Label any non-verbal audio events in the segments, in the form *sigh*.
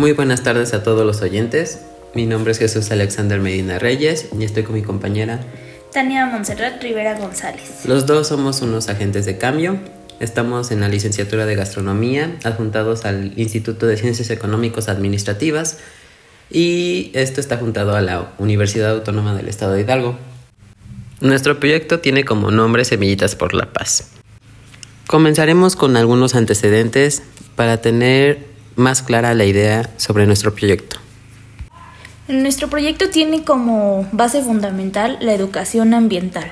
Muy buenas tardes a todos los oyentes. Mi nombre es Jesús Alexander Medina Reyes y estoy con mi compañera Tania Montserrat Rivera González. Los dos somos unos agentes de cambio. Estamos en la licenciatura de gastronomía, adjuntados al Instituto de Ciencias Económicas Administrativas y esto está juntado a la Universidad Autónoma del Estado de Hidalgo. Nuestro proyecto tiene como nombre Semillitas por la Paz. Comenzaremos con algunos antecedentes para tener más clara la idea sobre nuestro proyecto. Nuestro proyecto tiene como base fundamental la educación ambiental.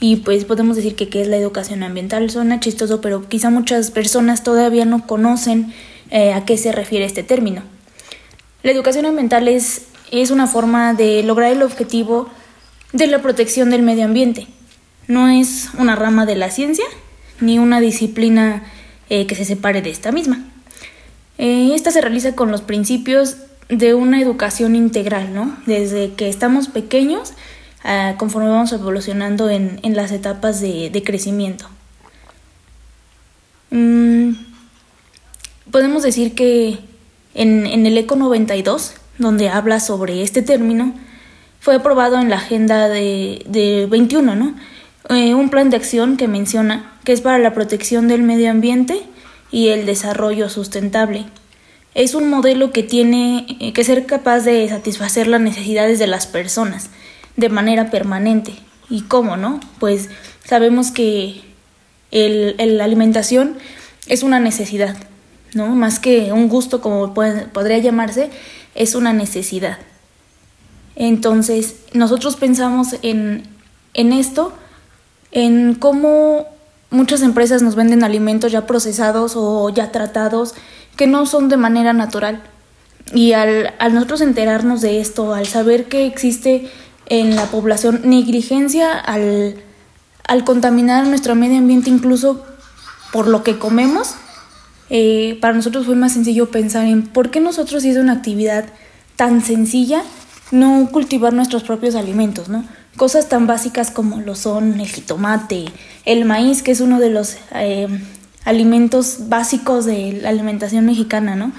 Y pues podemos decir que qué es la educación ambiental. Suena chistoso, pero quizá muchas personas todavía no conocen eh, a qué se refiere este término. La educación ambiental es, es una forma de lograr el objetivo de la protección del medio ambiente. No es una rama de la ciencia ni una disciplina eh, que se separe de esta misma. Eh, esta se realiza con los principios de una educación integral, ¿no? Desde que estamos pequeños, ah, conforme vamos evolucionando en, las etapas de, crecimiento. Mm, podemos decir que en, el ECO 92, donde habla sobre este término, fue aprobado en la agenda de, 21, ¿no? Eh, un plan de acción que menciona que es para la protección del medio ambiente y el desarrollo sustentable. Es un modelo que tiene eh, que ser capaz de satisfacer las necesidades de las personas de manera permanente. ¿Y cómo no? Pues sabemos que la alimentación es una necesidad, ¿no? Más que un gusto como podría llamarse, es una necesidad. Entonces, nosotros pensamos en, en esto, en cómo muchas empresas nos venden alimentos ya procesados o ya tratados que no son de manera natural. Y al, al nosotros enterarnos de esto, al saber que existe en la población negligencia al, al contaminar nuestro medio ambiente incluso por lo que comemos, eh, para nosotros fue más sencillo pensar en por qué nosotros, es una actividad tan sencilla, no cultivar nuestros propios alimentos, ¿no? Cosas tan básicas como lo son el jitomate, el maíz, que es uno de los eh, alimentos básicos de la alimentación mexicana, ¿no?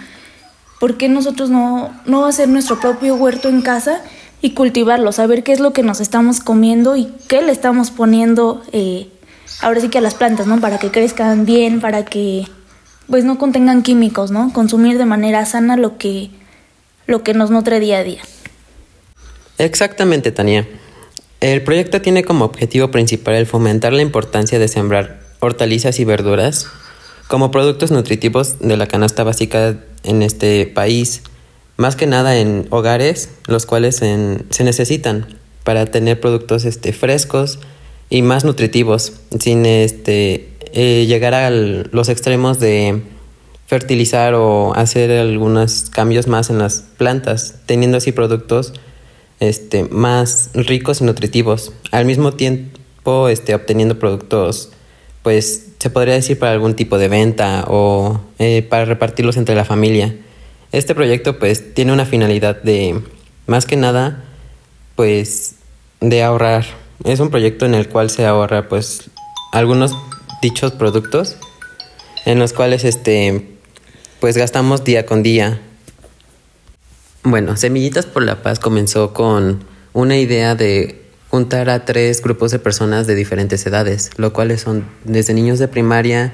¿Por qué nosotros no, no hacer nuestro propio huerto en casa y cultivarlo? Saber qué es lo que nos estamos comiendo y qué le estamos poniendo eh, ahora sí que a las plantas, ¿no? Para que crezcan bien, para que pues no contengan químicos, ¿no? Consumir de manera sana lo que, lo que nos nutre día a día. Exactamente, Tania. El proyecto tiene como objetivo principal el fomentar la importancia de sembrar hortalizas y verduras como productos nutritivos de la canasta básica en este país, más que nada en hogares, los cuales se necesitan para tener productos este, frescos y más nutritivos, sin este, eh, llegar a los extremos de fertilizar o hacer algunos cambios más en las plantas, teniendo así productos este, más ricos y nutritivos, al mismo tiempo este, obteniendo productos, pues se podría decir para algún tipo de venta o eh, para repartirlos entre la familia. Este proyecto pues tiene una finalidad de, más que nada, pues de ahorrar. Es un proyecto en el cual se ahorra pues algunos dichos productos en los cuales este pues gastamos día con día bueno, Semillitas por la Paz comenzó con una idea de juntar a tres grupos de personas de diferentes edades, lo cuales son desde niños de primaria,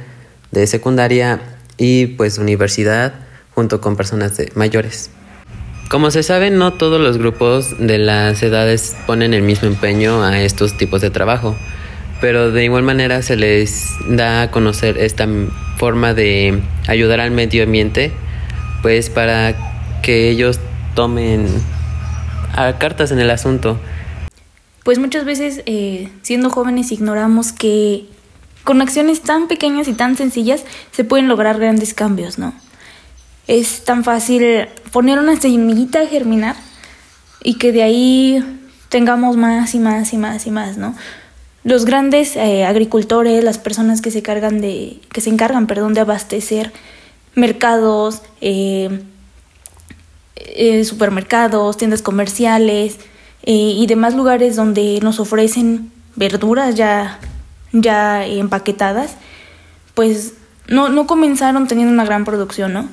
de secundaria y pues universidad, junto con personas mayores. Como se sabe, no todos los grupos de las edades ponen el mismo empeño a estos tipos de trabajo, pero de igual manera se les da a conocer esta forma de ayudar al medio ambiente, pues para que ellos tomen a cartas en el asunto. Pues muchas veces eh, siendo jóvenes ignoramos que con acciones tan pequeñas y tan sencillas se pueden lograr grandes cambios, ¿no? Es tan fácil poner una semillita a germinar y que de ahí tengamos más y más y más y más, ¿no? Los grandes eh, agricultores, las personas que se cargan de, que se encargan, perdón, de abastecer mercados, eh, eh, supermercados, tiendas comerciales eh, y demás lugares donde nos ofrecen verduras ya, ya empaquetadas, pues no, no comenzaron teniendo una gran producción, ¿no?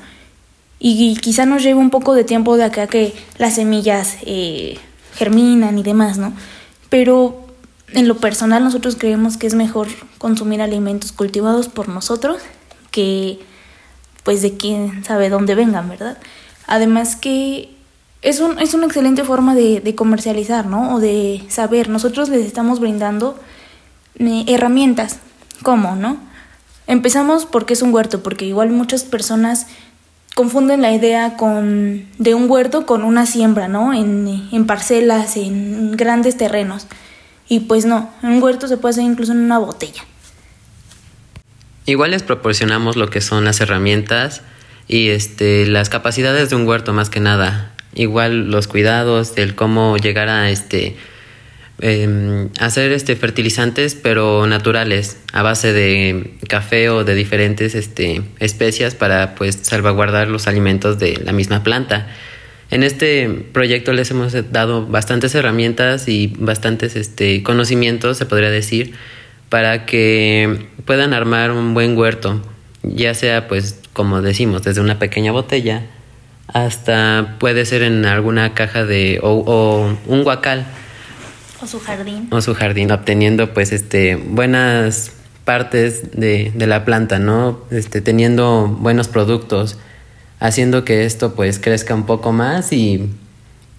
y quizá nos lleve un poco de tiempo de acá que las semillas eh, germinan y demás, ¿no? Pero en lo personal nosotros creemos que es mejor consumir alimentos cultivados por nosotros que pues de quién sabe dónde vengan, ¿verdad? Además que es, un, es una excelente forma de, de, comercializar, ¿no? O de saber, nosotros les estamos brindando eh, herramientas, ¿cómo, no? Empezamos porque es un huerto, porque igual muchas personas confunden la idea con, de un huerto con una siembra, ¿no? En, en parcelas, en grandes terrenos. Y pues no, un huerto se puede hacer incluso en una botella. Igual les proporcionamos lo que son las herramientas y este, las capacidades de un huerto más que nada. Igual los cuidados, el cómo llegar a este, eh, hacer este fertilizantes pero naturales a base de café o de diferentes este, especias para pues salvaguardar los alimentos de la misma planta. En este proyecto les hemos dado bastantes herramientas y bastantes este, conocimientos, se podría decir, para que puedan armar un buen huerto, ya sea pues como decimos, desde una pequeña botella hasta puede ser en alguna caja de o, o un guacal o su jardín. O su jardín, obteniendo pues este buenas partes de, de la planta, ¿no? Este, teniendo buenos productos, haciendo que esto pues crezca un poco más y,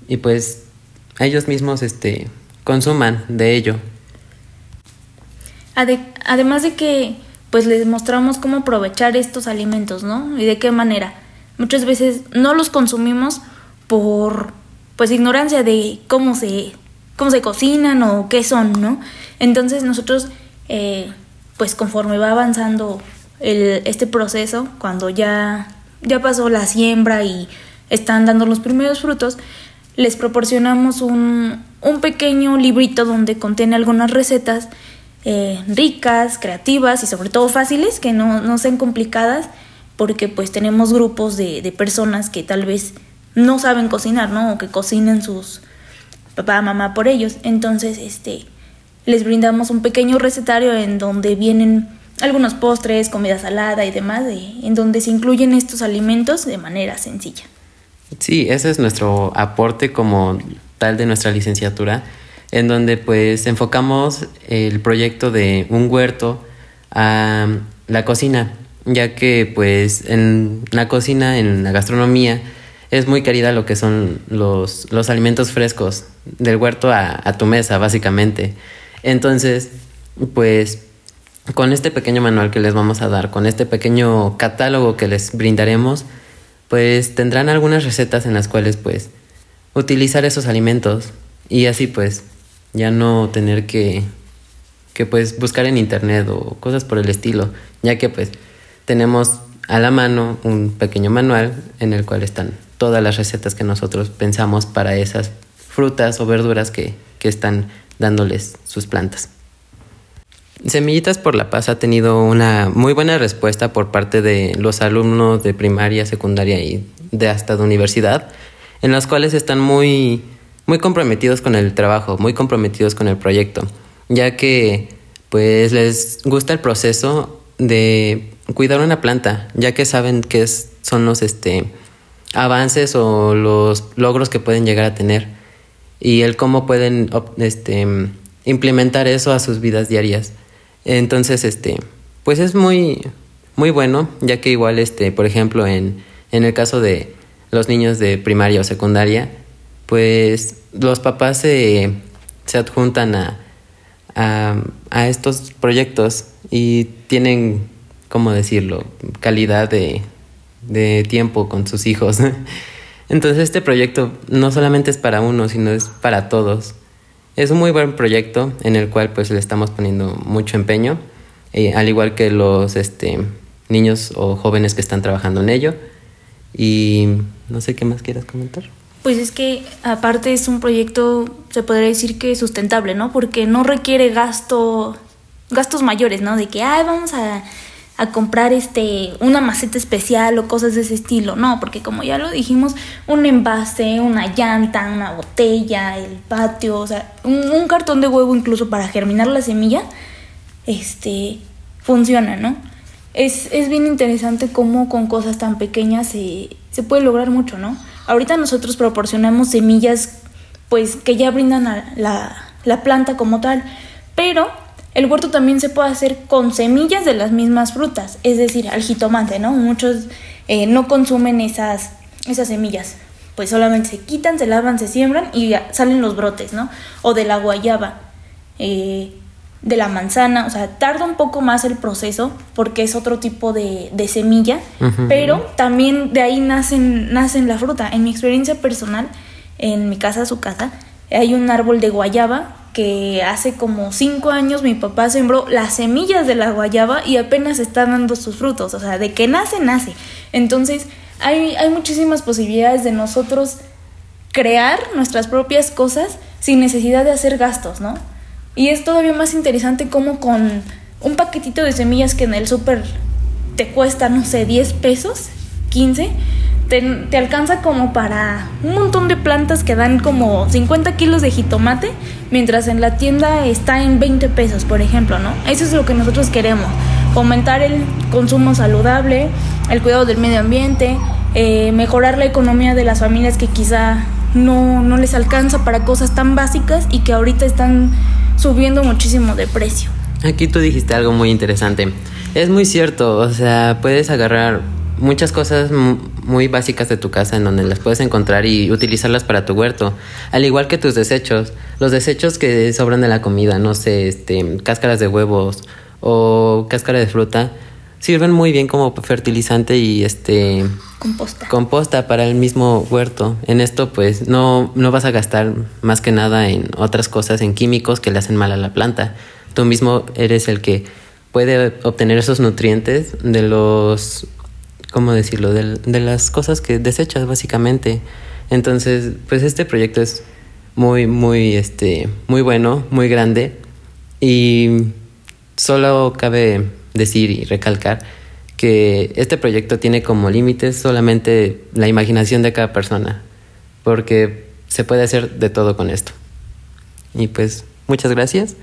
y pues ellos mismos este, consuman de ello. además de que pues les mostramos cómo aprovechar estos alimentos, ¿no? Y de qué manera. Muchas veces no los consumimos por pues ignorancia de cómo se cómo se cocinan o qué son, ¿no? Entonces nosotros, eh, pues conforme va avanzando el, este proceso, cuando ya, ya pasó la siembra y están dando los primeros frutos, les proporcionamos un, un pequeño librito donde contiene algunas recetas eh, ricas, creativas y sobre todo fáciles, que no, no sean complicadas, porque pues tenemos grupos de, de personas que tal vez no saben cocinar, ¿no? O que cocinen sus, papá, mamá por ellos. Entonces, este, les brindamos un pequeño recetario en donde vienen algunos postres, comida salada y demás, en donde se incluyen estos alimentos de manera sencilla. Sí, ese es nuestro aporte como tal de nuestra licenciatura, en donde pues enfocamos el proyecto de un huerto a la cocina, ya que pues en la cocina, en la gastronomía, es muy querida lo que son los, los alimentos frescos del huerto a, a, tu mesa, básicamente. Entonces, pues con este pequeño manual que les vamos a dar, con este pequeño catálogo que les brindaremos, pues tendrán algunas recetas en las cuales pues utilizar esos alimentos y así pues ya no tener que, que pues buscar en internet o cosas por el estilo, ya que pues tenemos a la mano un pequeño manual en el cual están todas las recetas que nosotros pensamos para esas frutas o verduras que, que están dándoles sus plantas. Semillitas por la Paz ha tenido una muy buena respuesta por parte de los alumnos de primaria, secundaria y de hasta de universidad, en las cuales están muy, muy comprometidos con el trabajo, muy comprometidos con el proyecto, ya que pues les gusta el proceso de cuidar una planta, ya que saben que es, son los este, avances o los logros que pueden llegar a tener y el cómo pueden este, implementar eso a sus vidas diarias. Entonces, este, pues es muy, muy bueno, ya que igual, este, por ejemplo, en, en el caso de los niños de primaria o secundaria, pues los papás se, se adjuntan a, a, estos proyectos y tienen, ¿cómo decirlo?, calidad de, de tiempo con sus hijos. *laughs* Entonces este proyecto no solamente es para uno, sino es para todos. Es un muy buen proyecto en el cual pues le estamos poniendo mucho empeño, eh, al igual que los este, niños o jóvenes que están trabajando en ello. Y no sé qué más quieras comentar. Pues es que aparte es un proyecto, se podría decir que sustentable, ¿no? Porque no requiere gasto, gastos mayores, ¿no? De que, ay, vamos a a comprar este una maceta especial o cosas de ese estilo, no, porque como ya lo dijimos, un envase, una llanta, una botella, el patio, o sea, un, cartón de huevo incluso para germinar la semilla, este, funciona, ¿no? es, es bien interesante cómo con cosas tan pequeñas se, se puede lograr mucho, ¿no? Ahorita nosotros proporcionamos semillas pues que ya brindan a la, la planta como tal, pero el huerto también se puede hacer con semillas de las mismas frutas, es decir, al jitomate, ¿no? Muchos eh, no consumen esas, esas semillas, pues solamente se quitan, se lavan, se siembran y salen los brotes, ¿no? O de la guayaba, eh, de la manzana, o sea, tarda un poco más el proceso porque es otro tipo de, de semilla, pero también de ahí nacen, nacen la fruta. En mi experiencia personal, en mi casa, su casa, hay un árbol de guayaba que hace como cinco años mi papá sembró las semillas de la guayaba y apenas está dando sus frutos, o sea, de que nace, nace. Entonces, hay, hay muchísimas posibilidades de nosotros crear nuestras propias cosas sin necesidad de hacer gastos, ¿no? Y es todavía más interesante como con un paquetito de semillas que en el súper te cuesta, no sé, 10 pesos, 15, te, alcanza como para un montón de plantas que dan como 50 kilos de jitomate, mientras en la tienda está en 20 pesos, por ejemplo, ¿no? Eso es lo que nosotros queremos, fomentar el consumo saludable, el cuidado del medio ambiente, eh, mejorar la economía de las familias que quizá no, no les alcanza para cosas tan básicas y que ahorita están subiendo muchísimo de precio. Aquí tú dijiste algo muy interesante. Es muy cierto, o sea, puedes agarrar muchas cosas muy básicas de tu casa en donde las puedes encontrar y utilizarlas para tu huerto, al igual que tus desechos, los desechos que sobran de la comida, no sé, este, cáscaras de huevos o cáscara de fruta, sirven muy bien como fertilizante y este composta. composta para el mismo huerto. En esto pues no, no vas a gastar más que nada en otras cosas, en químicos que le hacen mal a la planta. Tú mismo eres el que puede obtener esos nutrientes de los ¿cómo decirlo? De, de, las cosas que desechas básicamente. Entonces, pues este proyecto es muy, muy, este, muy bueno, muy grande y solo cabe decir y recalcar que este proyecto tiene como límites solamente la imaginación de cada persona, porque se puede hacer de todo con esto. Y pues, muchas gracias.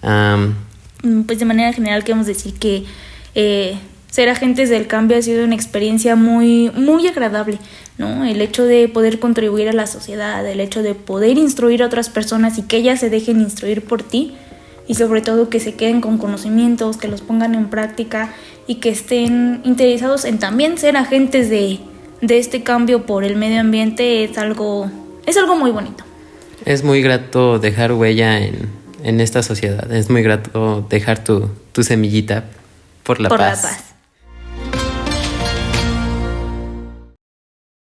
pues de manera general queremos decir que eh, ser agentes del cambio ha sido una experiencia muy, muy agradable, ¿no? El hecho de poder contribuir a la sociedad, el hecho de poder instruir a otras personas y que ellas se dejen instruir por ti y sobre todo que se queden con conocimientos, que los pongan en práctica y que estén interesados en también ser agentes de, de este cambio por el medio ambiente es algo, es algo muy bonito. Es muy grato dejar huella en, en esta sociedad, es muy grato dejar tu, tu semillita por la por paz. La paz.